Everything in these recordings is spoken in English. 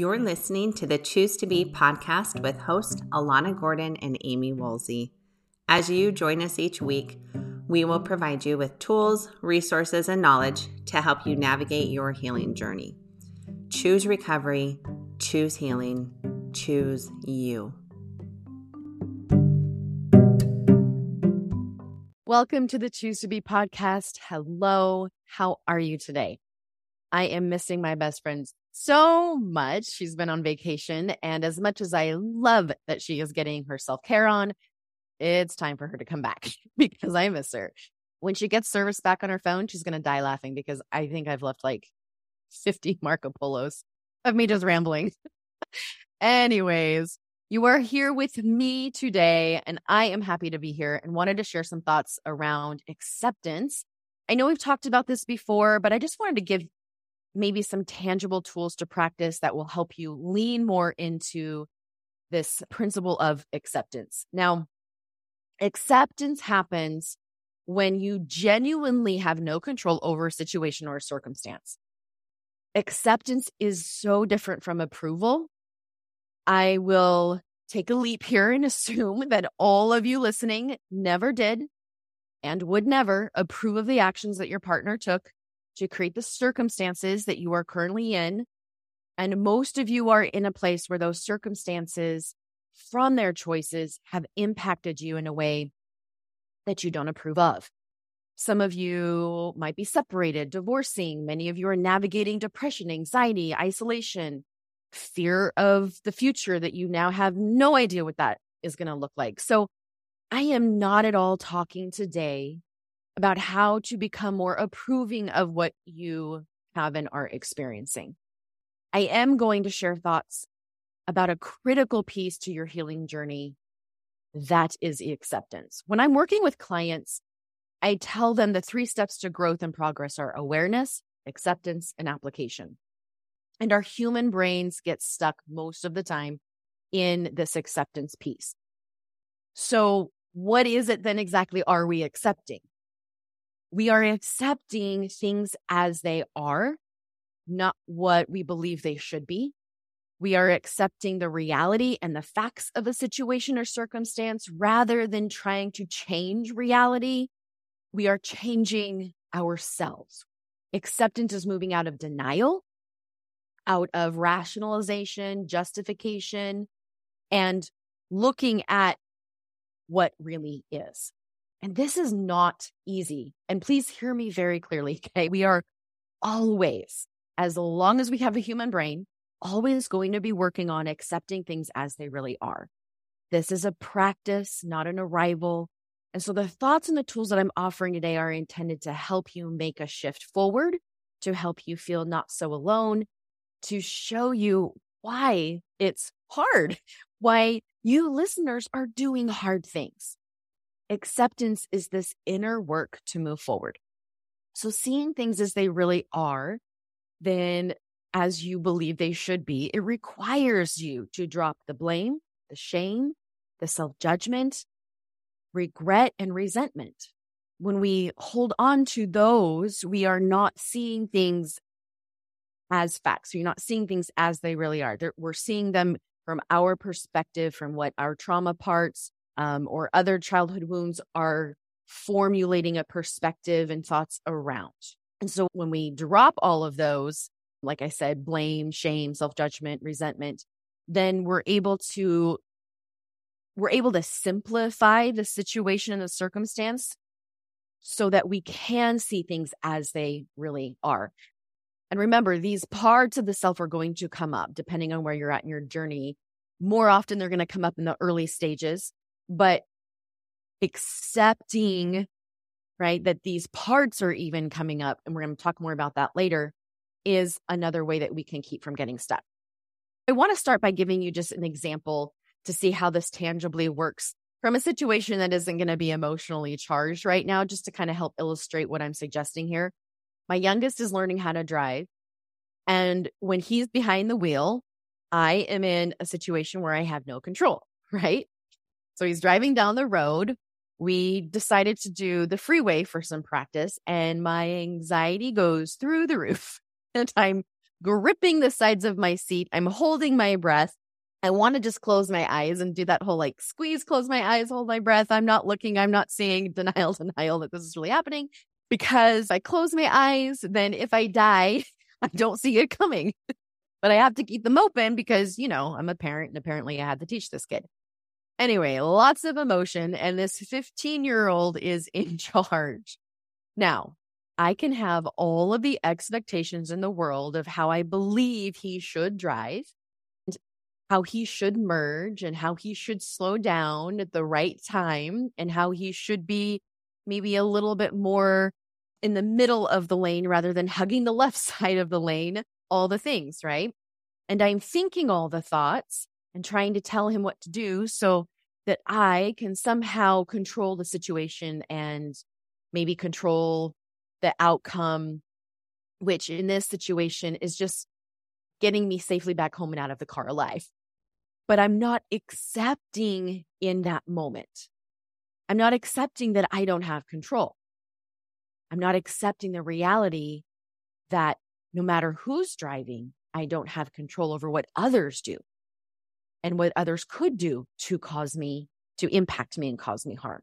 You're listening to the Choose to Be podcast with host Alana Gordon and Amie Woolsey. As you join us each week, we will provide you with tools, resources, and knowledge to help you navigate your healing journey. Choose recovery, choose healing, choose you. Welcome to the Choose to Be podcast. Hello. How are you today? I am missing my best friend so much. She's been on vacation. And as much as I love that she is getting her self care on, it's time for her to come back because I miss her. When she gets service back on her phone, she's going to die laughing because I think I've left like 50 Marco Polos of me just rambling. Anyways, you are here with me today, and I am happy to be here and wanted to share some thoughts around acceptance. I know we've talked about this before, but I just wanted to give maybe some tangible tools to practice that will help you lean more into this principle of acceptance. Now, acceptance happens when you genuinely have no control over a situation or a circumstance. Acceptance is so different from approval. I will take a leap here and assume that all of you listening never did and would never approve of the actions that your partner took to create the circumstances that you are currently in. And most of you are in a place where those circumstances from their choices have impacted you in a way that you don't approve of. Some of you might be separated, divorcing. Many of you are navigating depression, anxiety, isolation, fear of the future that you now have no idea what that is going to look like. So, I am not at all talking today about how to become more approving of what you have and are experiencing. I am going to share thoughts about a critical piece to your healing journey. That is acceptance. When I'm working with clients, I tell them the three steps to growth and progress are awareness, acceptance, and application. And our human brains get stuck most of the time in this acceptance piece. So, what is it then exactly are we accepting? We are accepting things as they are, not what we believe they should be. We are accepting the reality and the facts of a situation or circumstance rather than trying to change reality. We are changing ourselves. Acceptance is moving out of denial, out of rationalization, justification, and looking at what really is. And this is not easy. And please hear me very clearly. Okay. We are always, as long as we have a human brain, always going to be working on accepting things as they really are. This is a practice, not an arrival. And so the thoughts and the tools that I'm offering today are intended to help you make a shift forward, to help you feel not so alone, to show you why it's hard, why you listeners are doing hard things. Acceptance is this inner work to move forward. So seeing things as they really are, then as you believe they should be, it requires you to drop the blame, the shame, the self judgment, regret, and resentment. When we hold on to those, we are not seeing things as facts. We're not seeing things as they really are. They're, we're seeing them from our perspective, from what our trauma parts, um, or other childhood wounds are formulating a perspective and thoughts around. And so when we drop all of those, like I said, blame, shame, self judgment, resentment, then we're able to we're able to simplify the situation and the circumstance so that we can see things as they really are. And remember, these parts of the self are going to come up depending on where you're at in your journey. More often, they're going to come up in the early stages but accepting right that these parts are even coming up and we're going to talk more about that later is another way that we can keep from getting stuck. I want to start by giving you just an example to see how this tangibly works from a situation that isn't going to be emotionally charged right now just to kind of help illustrate what i'm suggesting here. My youngest is learning how to drive and when he's behind the wheel i am in a situation where i have no control right so he's driving down the road. We decided to do the freeway for some practice, and my anxiety goes through the roof. And I'm gripping the sides of my seat. I'm holding my breath. I want to just close my eyes and do that whole like squeeze, close my eyes, hold my breath. I'm not looking, I'm not seeing denial, denial that this is really happening because if I close my eyes, then if I die, I don't see it coming. but I have to keep them open because, you know, I'm a parent and apparently I had to teach this kid. Anyway, lots of emotion, and this 15 year old is in charge. Now, I can have all of the expectations in the world of how I believe he should drive, and how he should merge, and how he should slow down at the right time, and how he should be maybe a little bit more in the middle of the lane rather than hugging the left side of the lane, all the things, right? And I'm thinking all the thoughts and trying to tell him what to do so that I can somehow control the situation and maybe control the outcome, which in this situation is just getting me safely back home and out of the car alive. But I'm not accepting in that moment. I'm not accepting that I don't have control. I'm not accepting the reality that no matter who's driving, I don't have control over what others do and what others could do to cause me, to impact me and cause me harm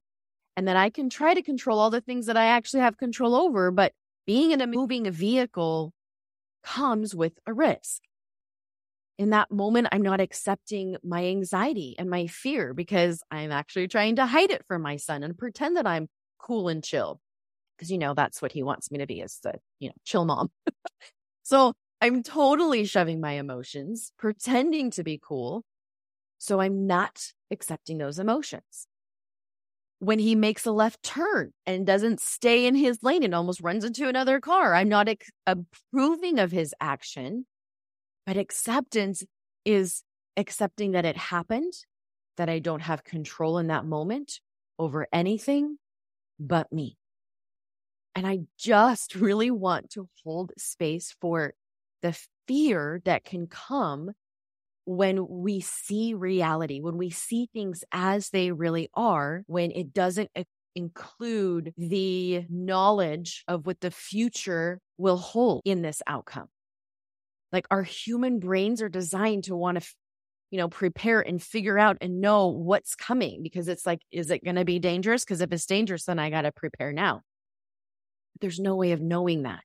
and that I can try to control all the things that I actually have control over. But being in a moving vehicle comes with a risk. In that moment, I'm not accepting my anxiety and my fear because I'm actually trying to hide it from my son and pretend that I'm cool and chill. Because, you know, that's what he wants me to be is the, you know, chill mom. so I'm totally shoving my emotions, pretending to be cool. So I'm not accepting those emotions when he makes a left turn and doesn't stay in his lane and almost runs into another car. I'm not approving of his action, but acceptance is accepting that it happened, that I don't have control in that moment over anything but me. And I just really want to hold space for the fear that can come when we see reality, when we see things as they really are, when it doesn't include the knowledge of what the future will hold in this outcome. Like our human brains are designed to want to, you know, prepare and figure out and know what's coming because it's like, is it going to be dangerous? Because if it's dangerous, then I got to prepare now. There's no way of knowing that.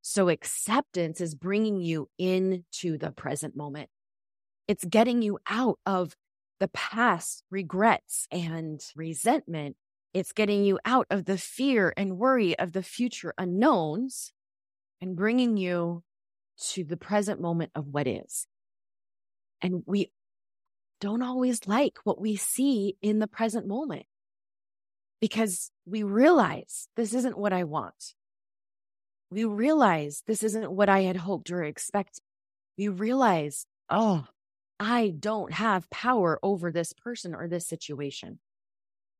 So acceptance is bringing you into the present moment. It's getting you out of the past regrets and resentment. It's getting you out of the fear and worry of the future unknowns and bringing you to the present moment of what is. And we don't always like what we see in the present moment because we realize this isn't what I want. We realize this isn't what I had hoped or expected. We realize, oh, I don't have power over this person or this situation.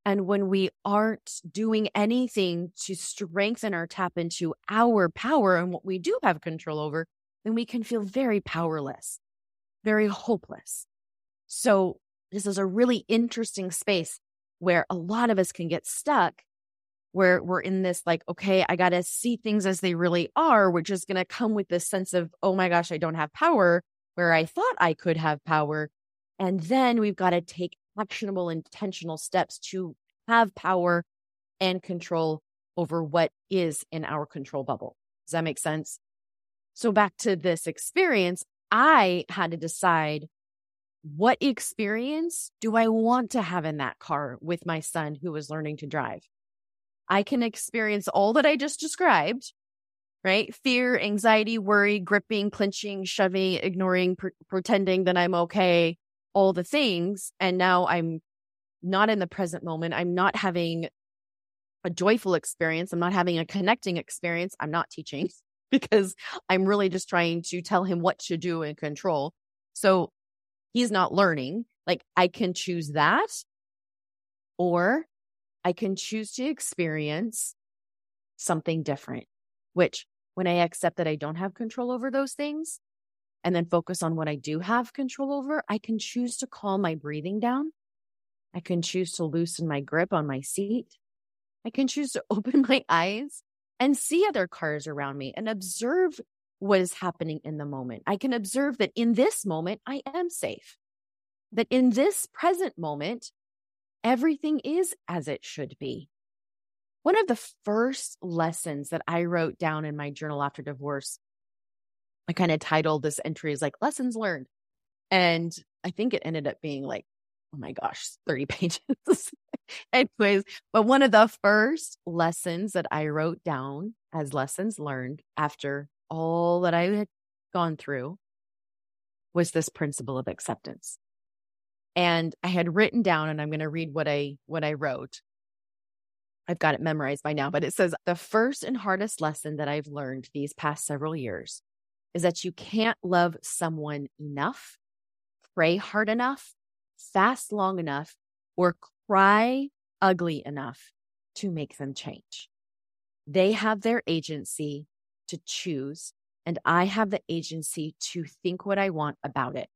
And when we aren't doing anything to strengthen or tap into our power and what we do have control over, then we can feel very powerless, very hopeless. So, this is a really interesting space where a lot of us can get stuck, where we're in this like, okay, I got to see things as they really are, which is going to come with this sense of, oh my gosh, I don't have power where I thought I could have power. And then we've got to take actionable, intentional steps to have power and control over what is in our control bubble. Does that make sense? So, back to this experience, I had to decide what experience do I want to have in that car with my son who was learning to drive? I can experience all that I just described, right? Fear, anxiety, worry, gripping, clenching, shoving, ignoring, pre- pretending that I'm okay, all the things. And now I'm not in the present moment. I'm not having a joyful experience. I'm not having a connecting experience. I'm not teaching because I'm really just trying to tell him what to do and control. So he's not learning. Like I can choose that or I can choose to experience something different, which when I accept that I don't have control over those things and then focus on what I do have control over, I can choose to calm my breathing down. I can choose to loosen my grip on my seat. I can choose to open my eyes and see other cars around me and observe what is happening in the moment. I can observe that in this moment, I am safe. That in this present moment, everything is as it should be. One of the first lessons that I wrote down in my journal after divorce, I kind of titled this entry as like lessons learned. And I think it ended up being like, oh my gosh, 30 pages. Anyways, but one of the first lessons that I wrote down as lessons learned after all that I had gone through was this principle of acceptance. And I had written down, and I'm going to read what I what I wrote. I've got it memorized by now, but it says the first and hardest lesson that I've learned these past several years is that you can't love someone enough, pray hard enough, fast long enough, or cry ugly enough to make them change. They have their agency to choose, and I have the agency to think what I want about it.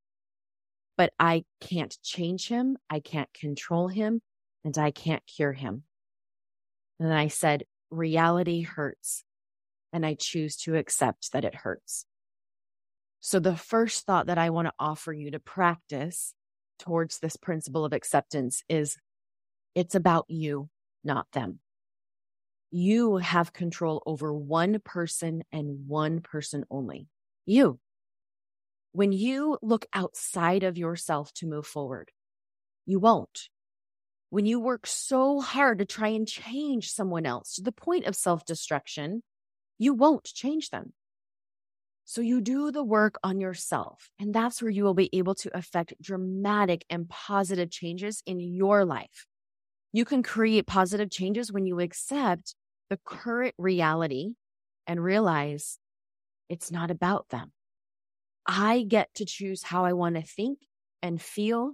But I can't change him, I can't control him, and I can't cure him. And I said, reality hurts, and I choose to accept that it hurts. So, the first thought that I want to offer you to practice towards this principle of acceptance is it's about you, not them. You have control over one person and one person only. You. When you look outside of yourself to move forward, you won't. When you work so hard to try and change someone else to the point of self destruction, you won't change them. So you do the work on yourself, and that's where you will be able to affect dramatic and positive changes in your life. You can create positive changes when you accept the current reality and realize it's not about them. I get to choose how I want to think and feel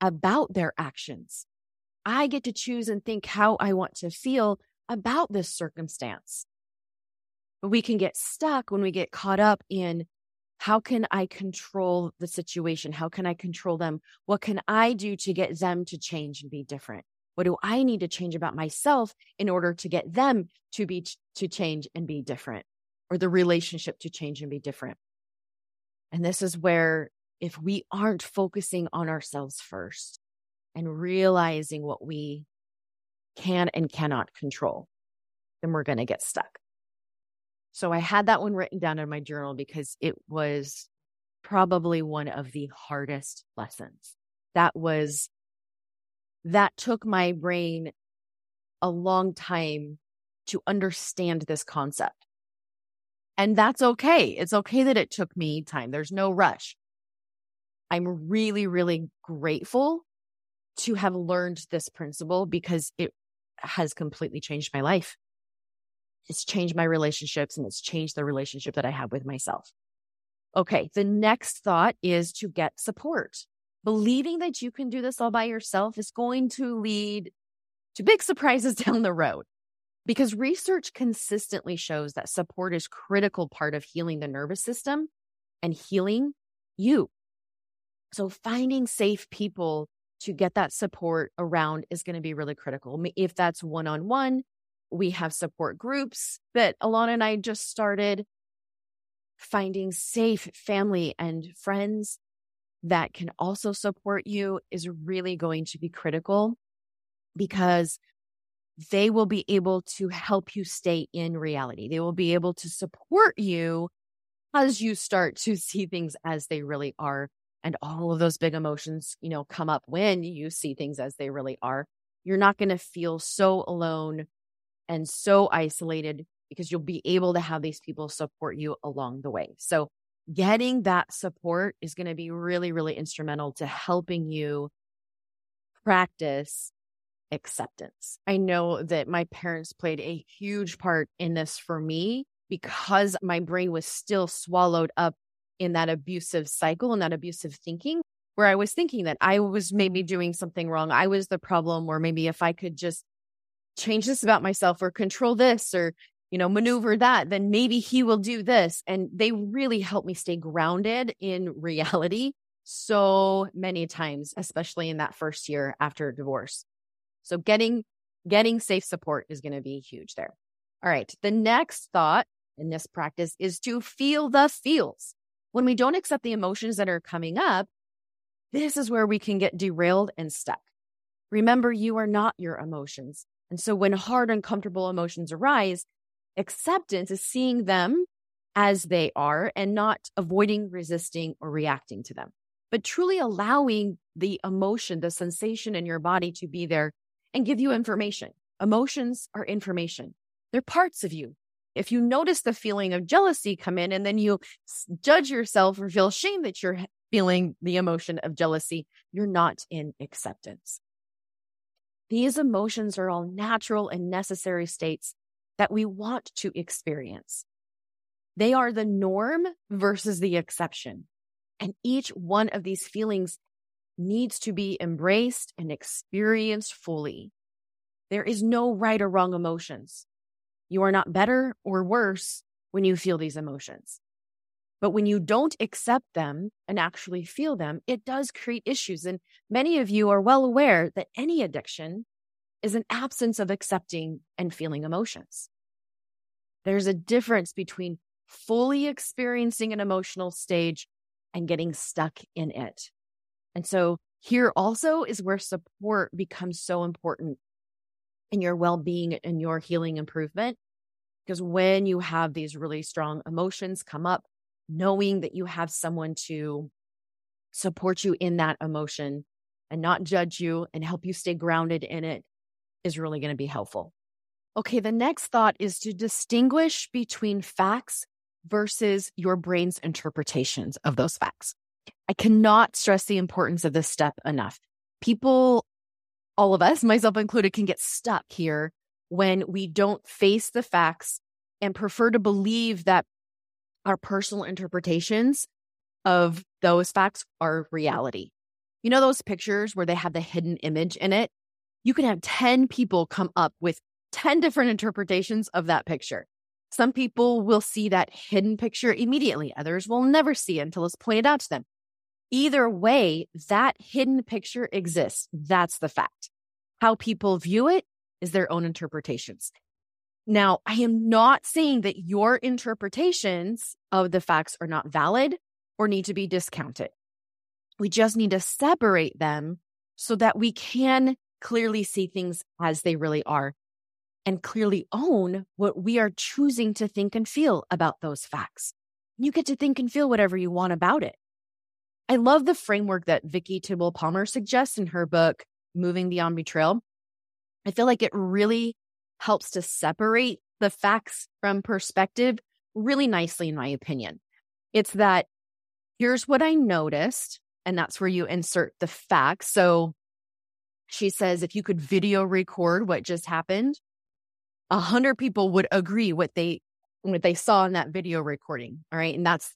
about their actions. I get to choose and think how I want to feel about this circumstance. But we can get stuck when we get caught up in how can I control the situation? How can I control them? What can I do to get them to change and be different? What do I need to change about myself in order to get them to be to change and be different or the relationship to change and be different? And this is where if we aren't focusing on ourselves first and realizing what we can and cannot control, then we're going to get stuck. So I had that one written down in my journal because it was probably one of the hardest lessons. That was, that took my brain a long time to understand this concept. And that's okay. It's okay that it took me time. There's no rush. I'm really, really grateful to have learned this principle because it has completely changed my life. It's changed my relationships and it's changed the relationship that I have with myself. Okay. The next thought is to get support. Believing that you can do this all by yourself is going to lead to big surprises down the road because research consistently shows that support is critical part of healing the nervous system and healing you. So finding safe people to get that support around is going to be really critical. If that's one on one, we have support groups that Alana and I just started finding safe family and friends that can also support you is really going to be critical because they will be able to help you stay in reality. They will be able to support you as you start to see things as they really are. And all of those big emotions, you know, come up when you see things as they really are. You're not going to feel so alone and so isolated because you'll be able to have these people support you along the way. So, getting that support is going to be really, really instrumental to helping you practice acceptance. I know that my parents played a huge part in this for me because my brain was still swallowed up in that abusive cycle and that abusive thinking where I was thinking that I was maybe doing something wrong. I was the problem, or maybe if I could just change this about myself or control this or you know maneuver that then maybe he will do this and they really help me stay grounded in reality so many times especially in that first year after divorce so getting getting safe support is going to be huge there all right the next thought in this practice is to feel the feels. When we don't accept the emotions that are coming up, this is where we can get derailed and stuck. Remember, you are not your emotions. And so when hard, uncomfortable emotions arise, acceptance is seeing them as they are and not avoiding, resisting, or reacting to them, but truly allowing the emotion, the sensation in your body to be there and give you information. Emotions are information. They're parts of you. If you notice the feeling of jealousy come in and then you judge yourself or feel shame that you're feeling the emotion of jealousy, you're not in acceptance. These emotions are all natural and necessary states that we want to experience. They are the norm versus the exception. And each one of these feelings needs to be embraced and experienced fully. There is no right or wrong emotions. You are not better or worse when you feel these emotions. But when you don't accept them and actually feel them, it does create issues. And many of you are well aware that any addiction is an absence of accepting and feeling emotions. There's a difference between fully experiencing an emotional stage and getting stuck in it. And so here also is where support becomes so important in your well being and your healing improvement. Because when you have these really strong emotions come up, knowing that you have someone to support you in that emotion and not judge you and help you stay grounded in it is really going to be helpful. Okay, the next thought is to distinguish between facts versus your brain's interpretations of those facts. I cannot stress the importance of this step enough. People, all of us, myself included, can get stuck here when we don't face the facts and prefer to believe that our personal interpretations of those facts are reality. You know, those pictures where they have the hidden image in it? You can have 10 people come up with 10 different interpretations of that picture. Some people will see that hidden picture immediately. Others will never see it until it's pointed out to them. Either way, that hidden picture exists. That's the fact. How people view it is their own interpretations. Now, I am not saying that your interpretations of the facts are not valid or need to be discounted. We just need to separate them so that we can clearly see things as they really are and clearly own what we are choosing to think and feel about those facts. You get to think and feel whatever you want about it. I love the framework that Vicki Tidwell Palmer suggests in her book, Moving Beyond Betrayal. I feel like it really helps to separate the facts from perspective really nicely, in my opinion. It's that here's what I noticed, and that's where you insert the facts. So she says if you could video record what just happened, a hundred people would agree what they what they saw in that video recording. All right. And that's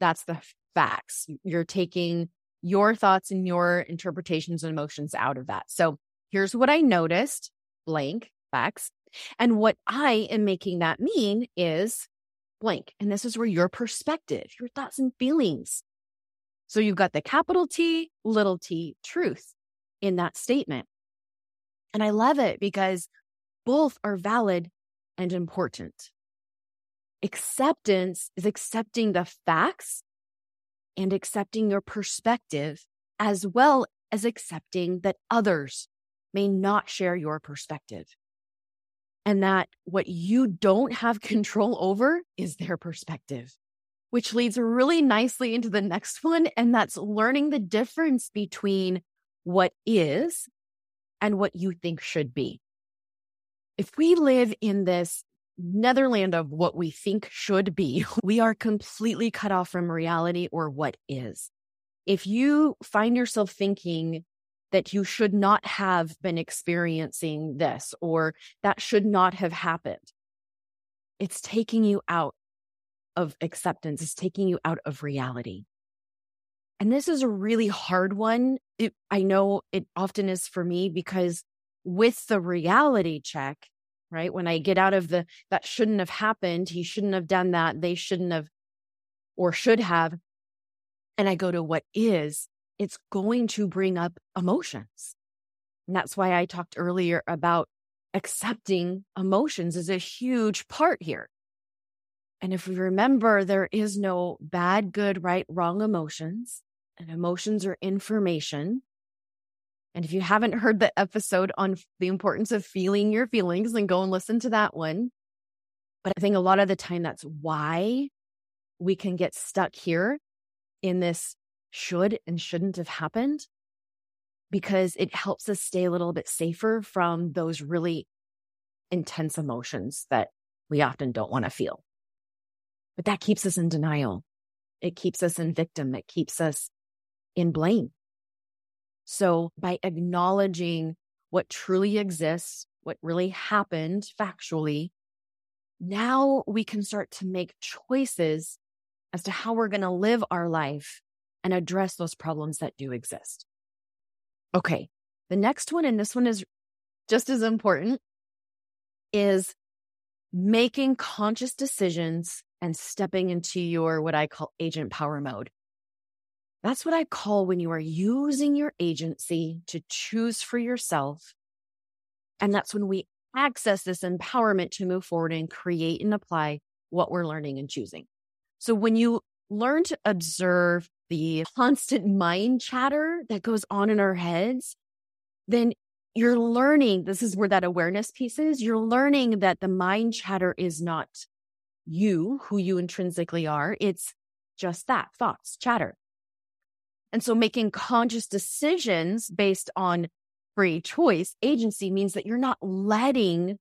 that's the facts. You're taking your thoughts and your interpretations and emotions out of that. So here's what I noticed, blank facts. And what I am making that mean is blank. And this is where your perspective, your thoughts and feelings. So you've got the capital T, little t, truth in that statement. And I love it because both are valid and important. Acceptance is accepting the facts and accepting your perspective, as well as accepting that others may not share your perspective. And that what you don't have control over is their perspective, which leads really nicely into the next one. And that's learning the difference between what is and what you think should be if we live in this netherland of what we think should be, we are completely cut off from reality or what is. If you find yourself thinking that you should not have been experiencing this or that should not have happened, it's taking you out of acceptance, it's taking you out of reality. And this is a really hard one. It, I know it often is for me because with the reality check, right? When I get out of the, that shouldn't have happened, he shouldn't have done that, they shouldn't have, or should have, and I go to what is, it's going to bring up emotions. And that's why I talked earlier about accepting emotions is a huge part here. And if we remember, there is no bad, good, right, wrong emotions, and emotions are information. And if you haven't heard the episode on the importance of feeling your feelings, then go and listen to that one. But I think a lot of the time that's why we can get stuck here in this should and shouldn't have happened because it helps us stay a little bit safer from those really intense emotions that we often don't want to feel. But that keeps us in denial. It keeps us in victim. It keeps us in blame. So by acknowledging what truly exists, what really happened factually, now we can start to make choices as to how we're going to live our life and address those problems that do exist. Okay. The next one, and this one is just as important, is making conscious decisions and stepping into your what I call agent power mode. That's what I call when you are using your agency to choose for yourself. And that's when we access this empowerment to move forward and create and apply what we're learning and choosing. So when you learn to observe the constant mind chatter that goes on in our heads, then you're learning this is where that awareness piece is. You're learning that the mind chatter is not you, who you intrinsically are. It's just that thoughts, chatter. And so making conscious decisions based on free choice agency means that you're not letting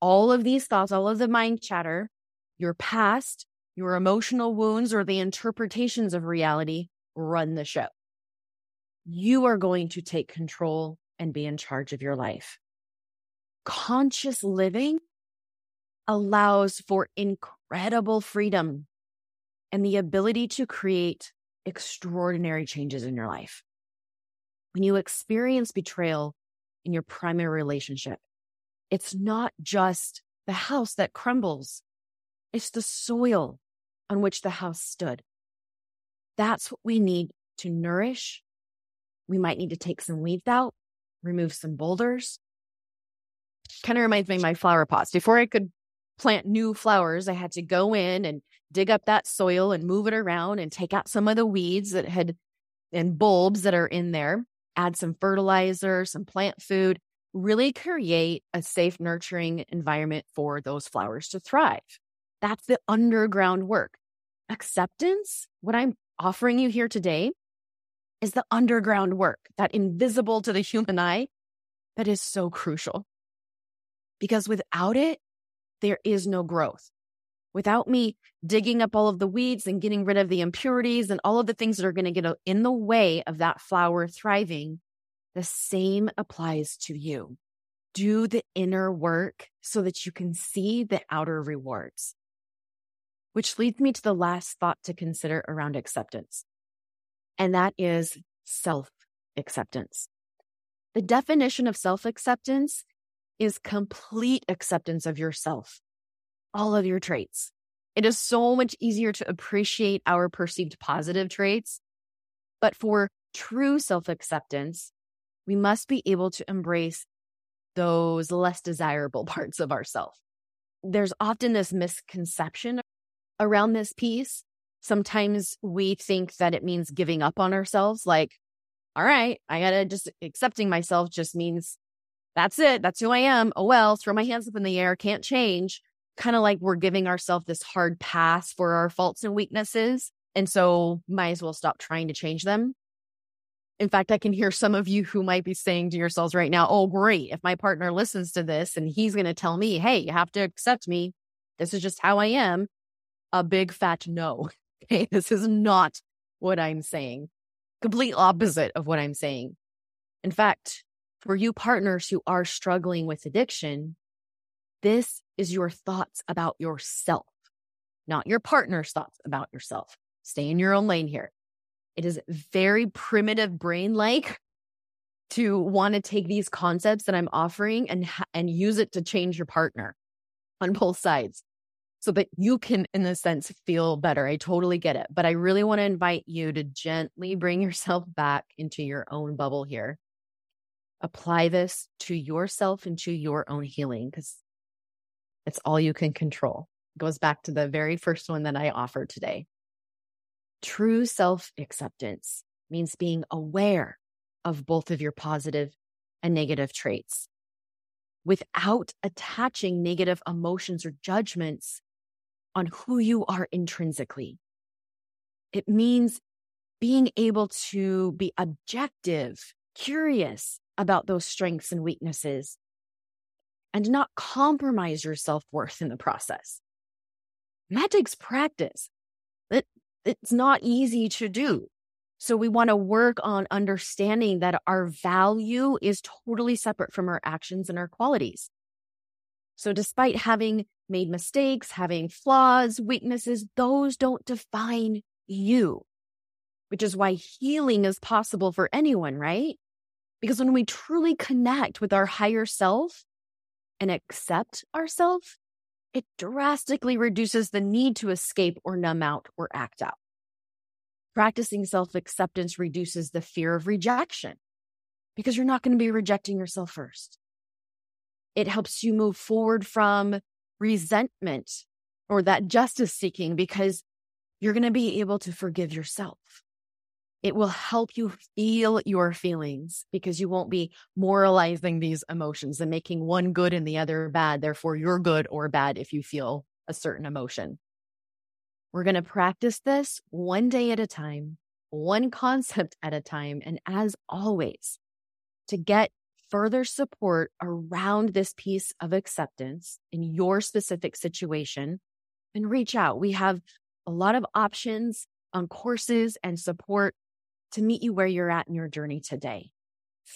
all of these thoughts, all of the mind chatter, your past, your emotional wounds, or the interpretations of reality run the show. You are going to take control and be in charge of your life. Conscious living allows for incredible freedom and the ability to create extraordinary changes in your life. When you experience betrayal in your primary relationship, it's not just the house that crumbles, it's the soil on which the house stood. That's what we need to nourish. We might need to take some weeds out, remove some boulders. Kind of reminds me of my flower pots. Before I could plant new flowers, I had to go in and dig up that soil and move it around and take out some of the weeds that had and bulbs that are in there, add some fertilizer, some plant food, really create a safe, nurturing environment for those flowers to thrive. That's the underground work. Acceptance, what I'm offering you here today, is the underground work, that invisible to the human eye, that is so crucial. Because without it, there is no growth. Without me digging up all of the weeds and getting rid of the impurities and all of the things that are going to get in the way of that flower thriving, the same applies to you. Do the inner work so that you can see the outer rewards. Which leads me to the last thought to consider around acceptance, and that is self acceptance. The definition of self acceptance is complete acceptance of yourself, all of your traits. It is so much easier to appreciate our perceived positive traits. But for true self acceptance, we must be able to embrace those less desirable parts of ourselves. There's often this misconception around this piece. Sometimes we think that it means giving up on ourselves, like, all right, I gotta just accepting myself just means that's it. That's who I am. Oh, well, throw my hands up in the air. Can't change. Kind of like we're giving ourselves this hard pass for our faults and weaknesses. And so might as well stop trying to change them. In fact, I can hear some of you who might be saying to yourselves right now, oh, great. If my partner listens to this and he's going to tell me, hey, you have to accept me. This is just how I am. A big fat no. Okay. This is not what I'm saying. Complete opposite of what I'm saying. In fact, for you partners who are struggling with addiction, this is your thoughts about yourself, not your partner's thoughts about yourself. Stay in your own lane here. It is very primitive brain like to want to take these concepts that I'm offering and and use it to change your partner on both sides so that you can in a sense feel better. I totally get it, but I really want to invite you to gently bring yourself back into your own bubble here apply this to yourself and to your own healing because it's all you can control. It goes back to the very first one that I offered today. True self acceptance means being aware of both of your positive and negative traits without attaching negative emotions or judgments on who you are intrinsically. It means being able to be objective, curious about those strengths and weaknesses, and not compromise your self worth in the process. That takes practice. It, it's not easy to do. So we want to work on understanding that our value is totally separate from our actions and our qualities. So despite having made mistakes, having flaws, weaknesses, those don't define you, which is why healing is possible for anyone, right? Because when we truly connect with our higher self and accept ourselves, it drastically reduces the need to escape or numb out or act out. Practicing self acceptance reduces the fear of rejection because you're not going to be rejecting yourself first. It helps you move forward from resentment or that justice seeking because you're going to be able to forgive yourself. It will help you feel your feelings because you won't be moralizing these emotions and making one good and the other bad. Therefore, you're good or bad if you feel a certain emotion. We're going to practice this one day at a time, one concept at a time. And as always, to get further support around this piece of acceptance in your specific situation, and reach out. We have a lot of options on courses and support to meet you where you're at in your journey today.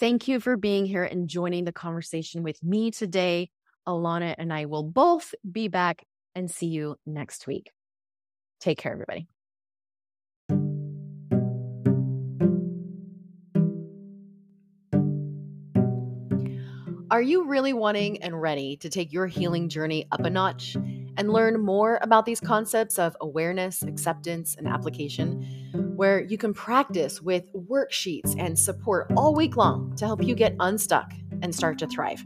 Thank you for being here and joining the conversation with me today. Alana and I will both be back and see you next week. Take care, everybody. Are you really wanting and ready to take your healing journey up a notch and learn more about these concepts of awareness, acceptance, and application, where you can practice with worksheets and support all week long to help you get unstuck and start to thrive?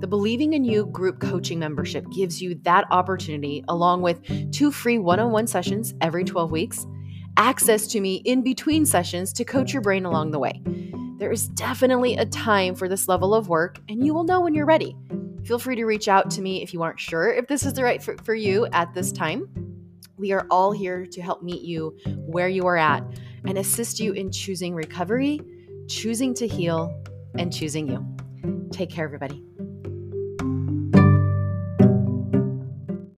The Believing in You group coaching membership gives you that opportunity, along with two free one on one sessions every 12 weeks, access to me in between sessions to coach your brain along the way. There is definitely a time for this level of work, and you will know when you're ready. Feel free to reach out to me if you aren't sure if this is the right for, for you at this time. We are all here to help meet you where you are at and assist you in choosing recovery, choosing to heal, and choosing you. Take care, everybody.